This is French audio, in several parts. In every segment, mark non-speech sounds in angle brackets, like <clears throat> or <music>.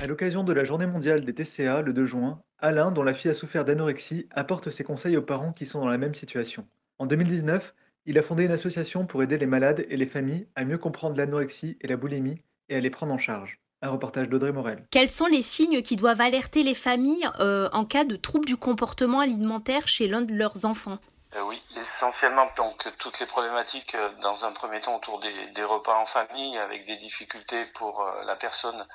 À l'occasion de la journée mondiale des TCA le 2 juin, Alain, dont la fille a souffert d'anorexie, apporte ses conseils aux parents qui sont dans la même situation. En 2019, il a fondé une association pour aider les malades et les familles à mieux comprendre l'anorexie et la boulimie et à les prendre en charge. Un reportage d'Audrey Morel. Quels sont les signes qui doivent alerter les familles euh, en cas de trouble du comportement alimentaire chez l'un de leurs enfants? Euh, oui, essentiellement donc toutes les problématiques euh, dans un premier temps autour des, des repas en famille avec des difficultés pour euh, la personne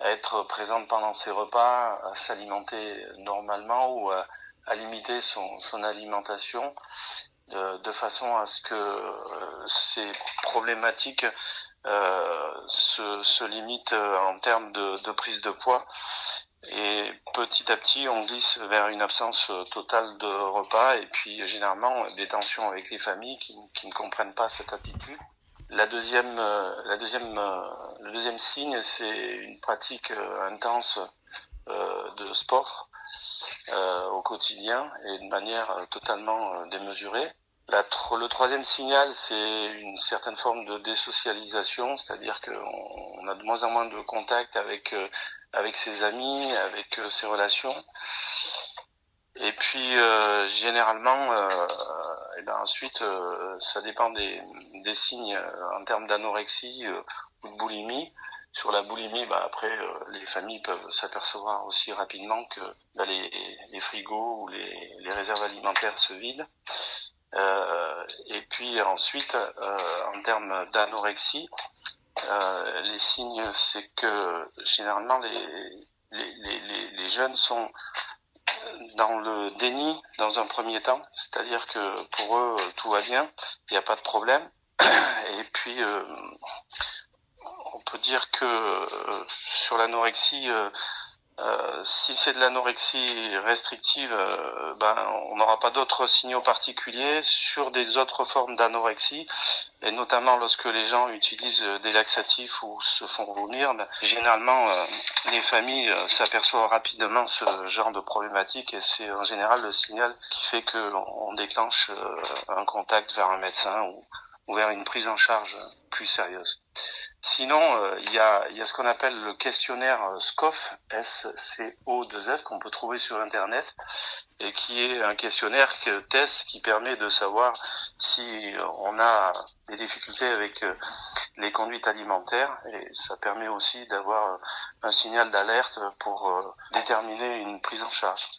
être présente pendant ses repas, à s'alimenter normalement ou à, limiter son, alimentation de, de, façon à ce que euh, ces problématiques euh, se, limitent en termes de, prise de poids. Et petit à petit, on glisse vers une absence totale de repas et puis généralement des tensions avec les familles qui ne comprennent pas cette attitude. La deuxième, la deuxième, le deuxième signe, c'est une pratique intense euh, de sport euh, au quotidien et de manière totalement démesurée. La, le troisième signal, c'est une certaine forme de désocialisation, c'est-à-dire qu'on on a de moins en moins de contact avec avec ses amis, avec ses relations. Et puis euh, généralement, euh, et ben ensuite, euh, ça dépend des, des signes en termes d'anorexie ou de boulimie. Sur la boulimie, bah, après, les familles peuvent s'apercevoir aussi rapidement que bah, les, les, frigos ou les, les, réserves alimentaires se vident. et puis ensuite, en termes d'anorexie, les signes, c'est que généralement les, les, les, jeunes sont dans le déni dans un premier temps, c'est-à-dire que pour eux tout va bien, il n'y a pas de problème. <clears throat> Et puis euh, on peut dire que euh, sur l'anorexie, euh, euh, si c'est de l'anorexie restrictive, euh, ben, on n'aura pas d'autres signaux particuliers sur des autres formes d'anorexie, et notamment lorsque les gens utilisent des laxatifs ou se font vomir. Ben, généralement, euh, les familles euh, s'aperçoivent rapidement ce genre de problématique, et c'est en général le signal qui fait qu'on déclenche euh, un contact vers un médecin ou vers une prise en charge plus sérieuse. Sinon, euh, il y, a, y, a, ce qu'on appelle le questionnaire SCOF, S-C-O-2-F, qu'on peut trouver sur Internet, et qui est un questionnaire que test qui permet de savoir si on a des difficultés avec euh, les conduites alimentaires, et ça permet aussi d'avoir un signal d'alerte pour euh, déterminer une prise en charge.